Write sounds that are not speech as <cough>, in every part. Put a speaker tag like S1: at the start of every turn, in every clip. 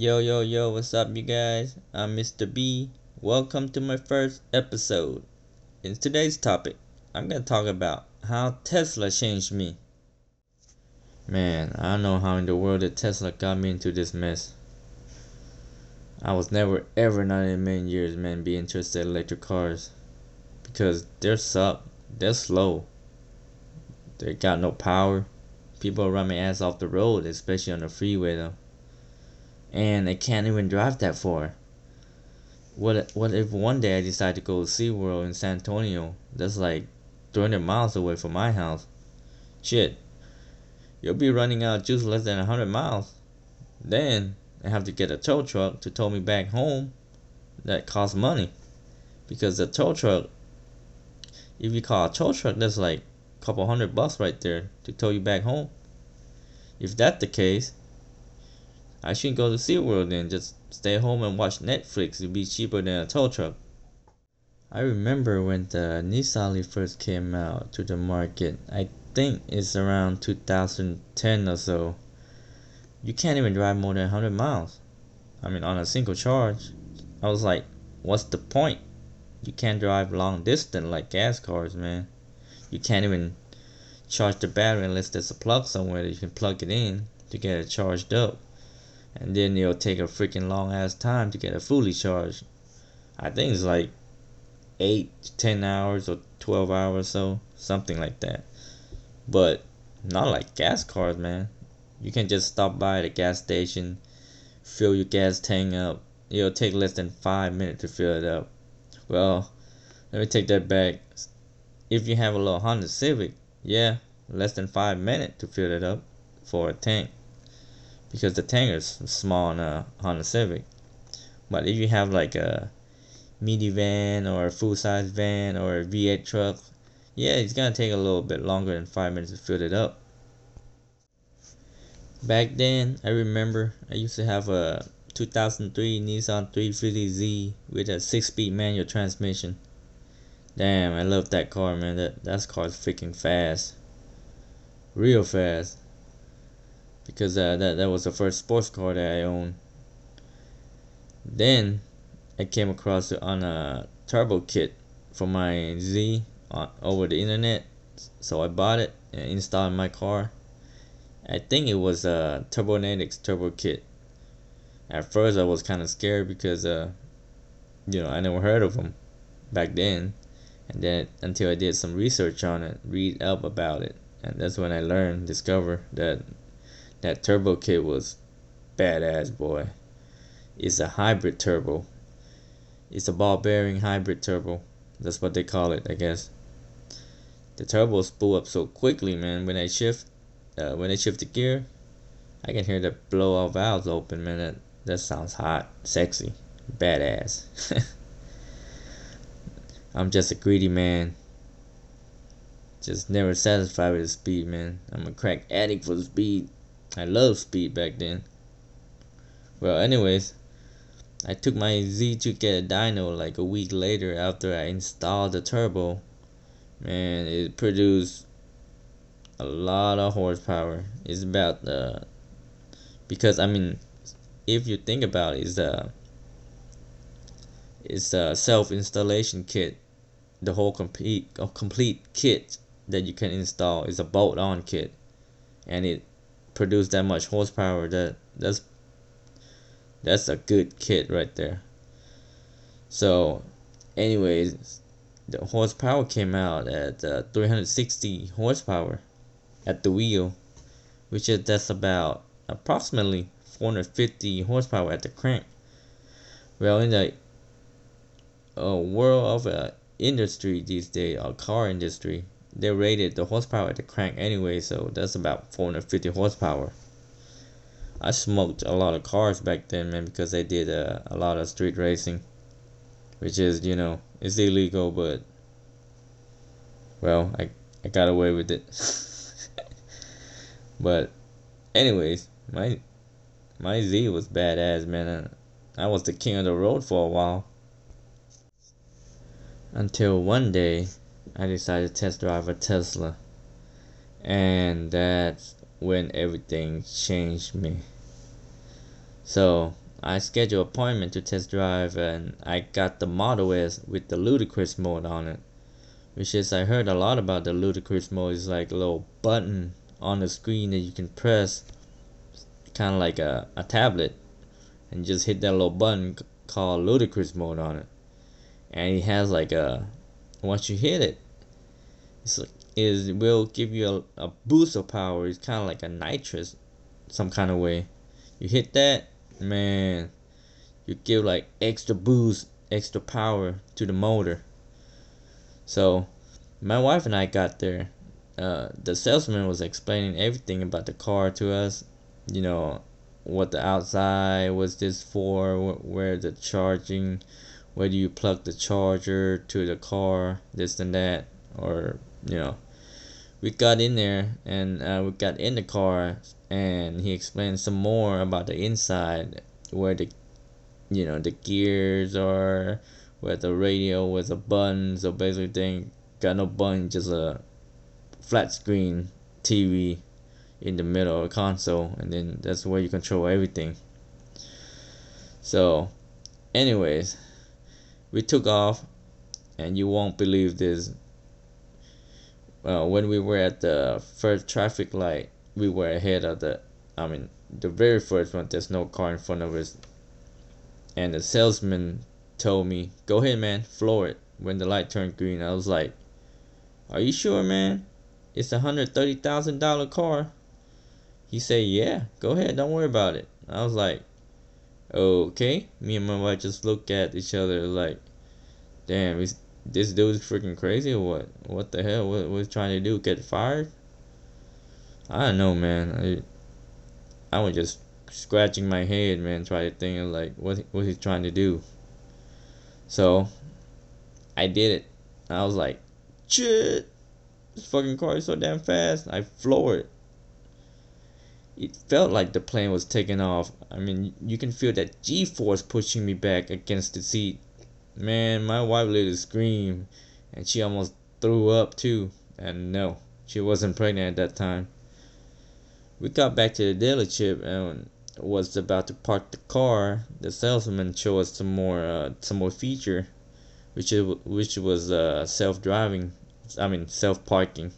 S1: Yo, yo, yo, what's up, you guys? I'm Mr. B. Welcome to my first episode. In today's topic, I'm gonna talk about how Tesla changed me. Man, I don't know how in the world that Tesla got me into this mess. I was never ever not in a million years, man, be interested in electric cars. Because they're suck, they're slow. They got no power. People run my ass off the road, especially on the freeway though and I can't even drive that far. What what if one day I decide to go to SeaWorld in San Antonio? That's like 300 miles away from my house. Shit, you'll be running out of juice less than 100 miles. Then I have to get a tow truck to tow me back home. That costs money. Because the tow truck, if you call a tow truck, that's like a couple hundred bucks right there to tow you back home. If that's the case, I shouldn't go to SeaWorld and Just stay home and watch Netflix. It'd be cheaper than a tow truck. I remember when the Nissan Leaf first came out to the market. I think it's around 2010 or so. You can't even drive more than 100 miles. I mean, on a single charge. I was like, what's the point? You can't drive long distance like gas cars, man. You can't even charge the battery unless there's a plug somewhere that you can plug it in to get it charged up and then it'll take a freaking long ass time to get it fully charged. I think it's like eight to ten hours or twelve hours so something like that. But not like gas cars, man. You can just stop by the gas station, fill your gas tank up. It'll take less than five minutes to fill it up. Well, let me take that back. If you have a little Honda Civic, yeah, less than five minutes to fill it up for a tank because the tank is small on a Honda Civic. But if you have like a minivan or a full size van or a V8 truck, yeah, it's gonna take a little bit longer than five minutes to fill it up. Back then, I remember I used to have a 2003 Nissan 350Z with a six-speed manual transmission. Damn, I love that car, man. That that car's freaking fast, real fast because uh, that that was the first sports car that I owned. Then I came across it on a turbo kit for my Z on, over the internet, so I bought it and installed in my car. I think it was a Turbonetics turbo kit. At first, I was kind of scared because, uh, you know, I never heard of them back then, and then until I did some research on it, read up about it, and that's when I learned, discover that that turbo kit was badass, boy. It's a hybrid turbo. It's a ball bearing hybrid turbo. That's what they call it, I guess. The turbos spool up so quickly, man. When I shift, uh, when I shift the gear, I can hear the blow off valves open, man. That that sounds hot, sexy, badass. <laughs> I'm just a greedy man. Just never satisfied with the speed, man. I'm a crack addict for the speed. I love speed back then. Well, anyways, I took my Z to get a dyno like a week later after I installed the turbo. Man, it produced a lot of horsepower. It's about the because I mean, if you think about it, it's a it's a self installation kit. The whole complete complete kit that you can install is a bolt on kit, and it produce that much horsepower that that's that's a good kit right there. So anyways the horsepower came out at uh, 360 horsepower at the wheel which is that's about approximately 450 horsepower at the crank. Well in the uh, world of uh, industry these days our car industry they rated the horsepower at the crank anyway, so that's about 450 horsepower. I smoked a lot of cars back then, man, because I did uh, a lot of street racing, which is, you know, it's illegal, but well, I I got away with it. <laughs> but anyways, my my Z was badass, man. I was the king of the road for a while. Until one day, I decided to test drive a Tesla. And that's when everything changed me. So, I scheduled appointment to test drive and I got the Model S with the ludicrous mode on it. Which is I heard a lot about the ludicrous mode. It's like a little button on the screen that you can press kind of like a, a tablet and just hit that little button called ludicrous mode on it and it has like a once you hit it it's will give you a, a boost of power. It's kind of like a nitrous some kind of way. You hit that man you give like extra boost extra power to the motor. So my wife and i got there. Uh, the salesman was explaining everything about the car to us. You know what the outside was this for where the charging where do you plug the charger to the car this and that or you know. We got in there and uh, we got in the car and he explained some more about the inside where the you know the gears are where the radio was a button so basically they got no button just a flat screen TV in the middle of the console and then that's where you control everything. So anyways we took off and you won't believe this uh, when we were at the first traffic light we were ahead of the i mean the very first one. There's no car in front of us. And the salesman told me go ahead man. Floor it. When the light turned green i was like are you sure man? It's a hundred thirty thousand dollar car. He said, Yeah, go ahead, don't worry about it. I was like, Okay. Me and my wife just looked at each other like, Damn, this dude's freaking crazy or what? What the hell? What was trying to do? Get fired? I don't know, man. I, I was just scratching my head, man, trying to think of like what what he's trying to do. So, I did it. I was like, shit, this fucking car is so damn fast. I floored it it felt like the plane was taking off. I mean, you can feel that G force pushing me back against the seat. Man, my wife literally screamed, and she almost threw up too. And no, she wasn't pregnant at that time. We got back to the dealership and was about to park the car. The salesman showed us some more, uh, some more feature, which is, which was uh, self driving. I mean, self parking.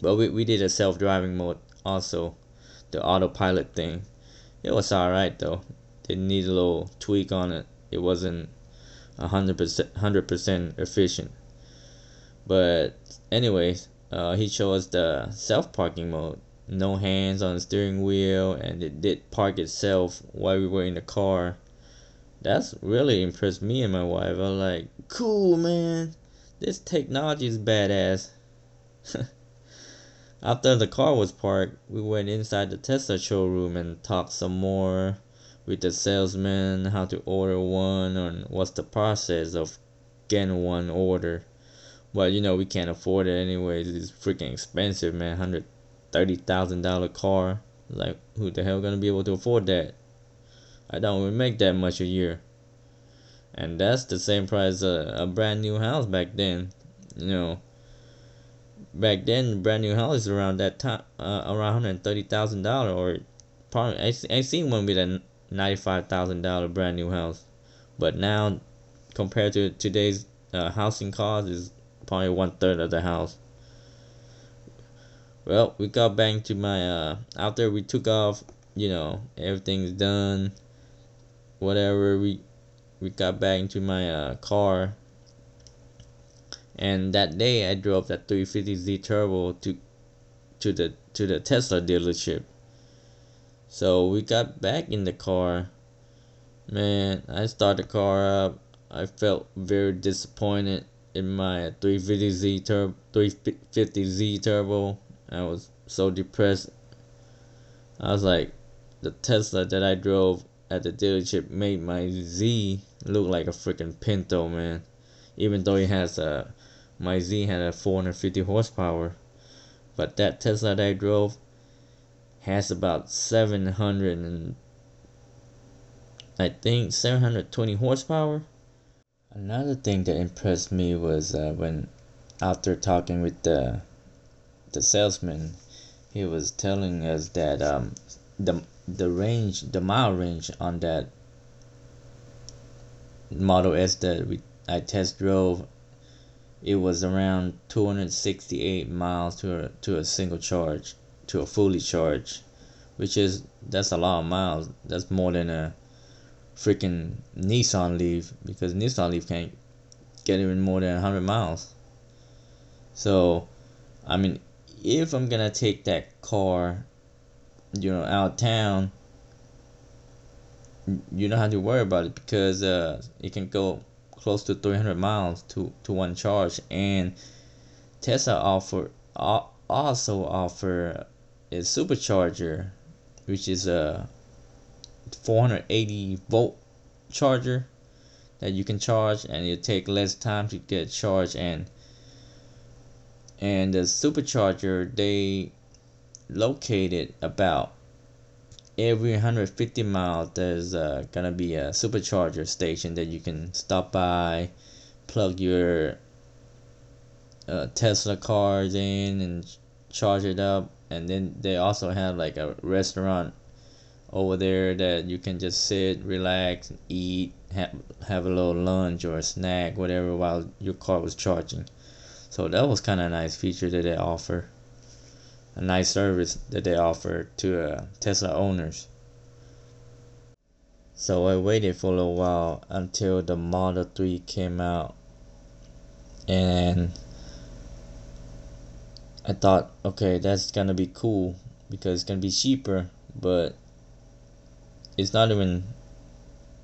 S1: But we we did a self driving mode also the autopilot thing. It was alright though. It needed a little tweak on it. It wasn't hundred percent hundred percent efficient. But anyways, uh, he chose the self parking mode. No hands on the steering wheel and it did park itself while we were in the car. That's really impressed me and my wife. I was like, cool man. This technology is badass. <laughs> After the car was parked, we went inside the Tesla showroom and talked some more with the salesman how to order one and what's the process of getting one order. Well, you know, we can't afford it anyways. It's freaking expensive, man. Hundred thirty thousand dollar car. Like, who the hell gonna be able to afford that? I don't even make that much a year. And that's the same price a, a brand new house back then. You know, back then brand new house is around that time uh, around hundred thirty thousand dollar or probably I, I seen one with a ninety five thousand dollar brand new house, but now compared to today's uh, housing cost is probably one third of the house. Well, we got back to my uh after we took off, you know everything's done. Whatever we we got back into my uh car and that day I drove that 350Z turbo to to the to the Tesla dealership. So we got back in the car. Man, I started the car up. I felt very disappointed in my 350Z turbo 350Z turbo. I was so depressed. I was like the Tesla that I drove at the dealership made my Z look like a freaking Pinto, man. Even though it has a my Z had a 450 horsepower, but that Tesla that I drove has about 700 and I think 720 horsepower. Another thing that impressed me was uh, when after talking with the the salesman, he was telling us that um, the the range, the mile range on that Model S that we I test drove, it was around 268 miles to a, to a single charge, to a fully charged, which is that's a lot of miles. That's more than a freaking Nissan Leaf because Nissan Leaf can't get even more than 100 miles. So, I mean, if I'm gonna take that car, you know, out of town, you don't have to worry about it because uh, it can go close to 300 miles to, to one charge and Tesla offer also offer a supercharger which is a 480 volt charger that you can charge and it take less time to get charged and and the supercharger they located about every 150 miles there's uh, gonna be a supercharger station that you can stop by plug your uh, tesla cars in and charge it up and then they also have like a restaurant over there that you can just sit relax eat have, have a little lunch or a snack whatever while your car was charging. So that was kind of a nice feature that they offer. A nice service that they offer to uh, Tesla owners. So I waited for a while until the Model 3 came out. And I thought okay that's gonna be cool because it's gonna be cheaper but it's not even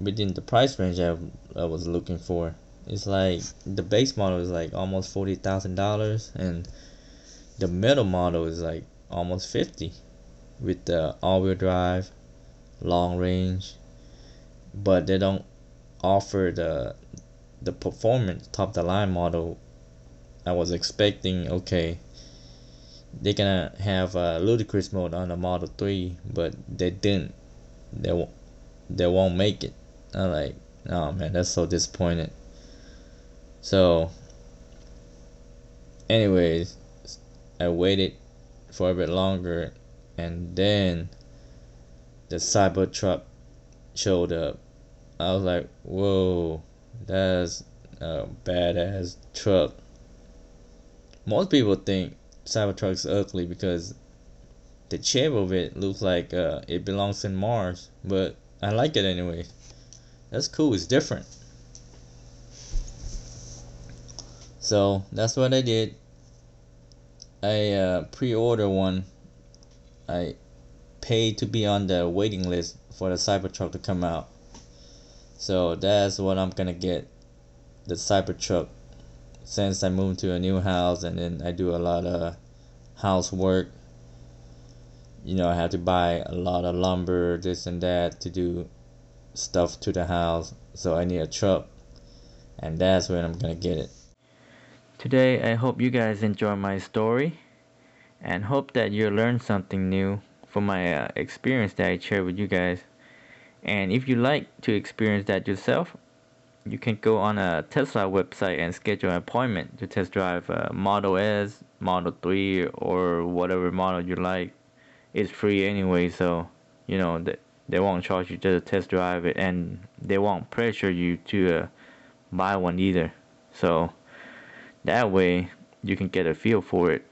S1: within the price range I, I was looking for. It's like the base model is like almost forty thousand dollars and the middle model is like almost 50 with the all-wheel drive long range but they don't offer the the performance top the line model. I was expecting okay they're gonna have a ludicrous mode on the model 3 but they didn't they they won't make it I'm like oh man that's so disappointed so anyways I waited for a bit longer and then the Cybertruck showed up. I was like, whoa, that's a badass truck. Most people think Cybertruck's ugly because the shape of it looks like uh, it belongs in Mars, but I like it anyway. That's cool, it's different. So that's what I did. I uh, pre-order one. I paid to be on the waiting list for the Cybertruck to come out. So that's what I'm gonna get, the Cybertruck. Since I moved to a new house and then I do a lot of housework. You know, I have to buy a lot of lumber, this and that to do stuff to the house. So I need a truck, and that's when I'm gonna get it. Today, I hope you guys enjoy my story and hope that you learned something new from my uh, experience that I shared with you guys. And if you like to experience that yourself, you can go on a Tesla website and schedule an appointment to test drive a Model S, Model 3, or whatever model you like. It's free anyway, so you know they, they won't charge you to test drive it, and they won't pressure you to uh, buy one either. So that way, you can get a feel for it.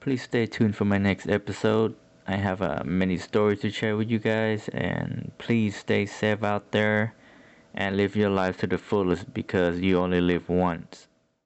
S1: Please stay tuned for my next episode. I have uh, many stories to share with you guys, and please stay safe out there and live your life to the fullest because you only live once.